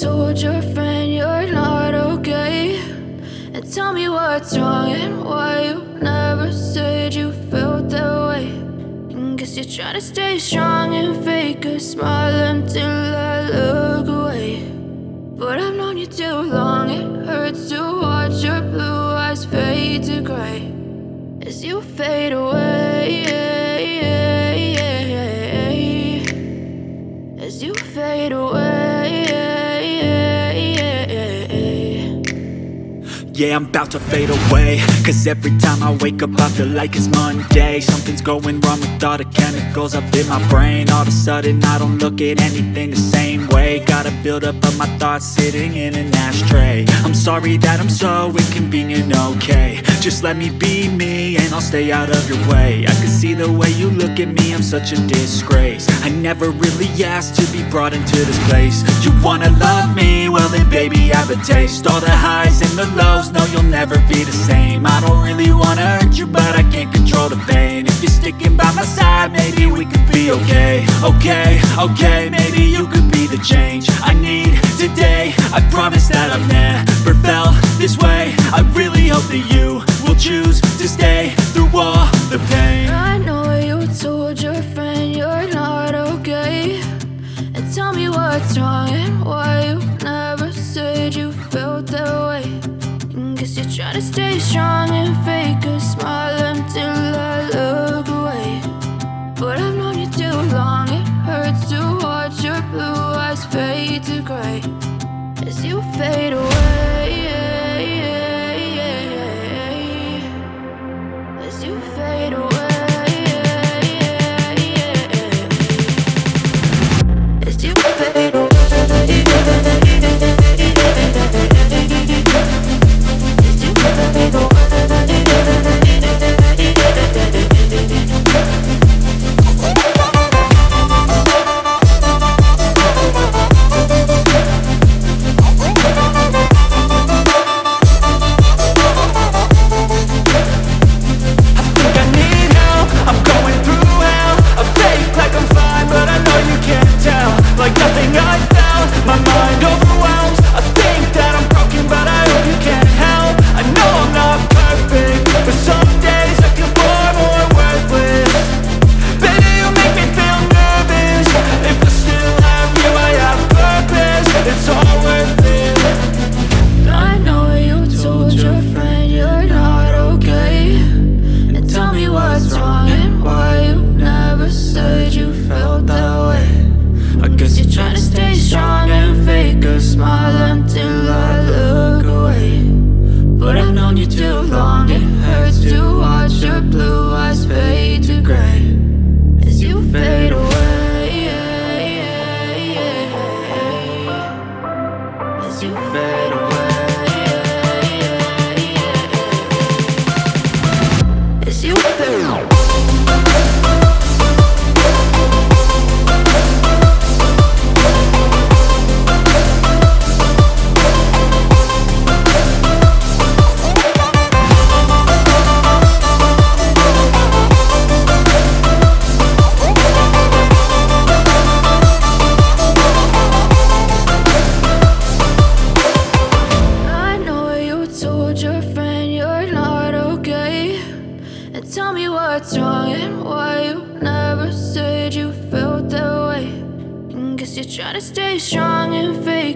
told your friend you're not okay. And tell me what's wrong and why you never said you felt that way. And guess you're trying to stay strong and fake a smile until I look away. But I've known you too long, it hurts to watch your blue eyes fade to gray as you fade Yeah, I'm about to fade away. Cause every time I wake up I feel like it's Monday. Something's going wrong with all the chemicals up in my brain. All of a sudden I don't look at anything the same way. Gotta build up of my thoughts sitting in an ashtray sorry that I'm so inconvenient, okay. Just let me be me and I'll stay out of your way. I can see the way you look at me, I'm such a disgrace. I never really asked to be brought into this place. You wanna love me? Well then baby I have a taste. All the highs and the lows no you'll never be the same. I don't really wanna hurt you but I can't control the pain. If you're sticking by my side maybe we could be okay. Okay, okay, maybe you could be the change I need today I promise that I've never felt this way I really hope that you will choose to stay through all the pain I know you told your friend you're not okay. And tell me what's wrong and why you never said you felt that way. And guess you're trying to stay strong and fake a smile until I look tell me what's wrong and why you never said you felt that way. And guess you're trying to stay strong and fake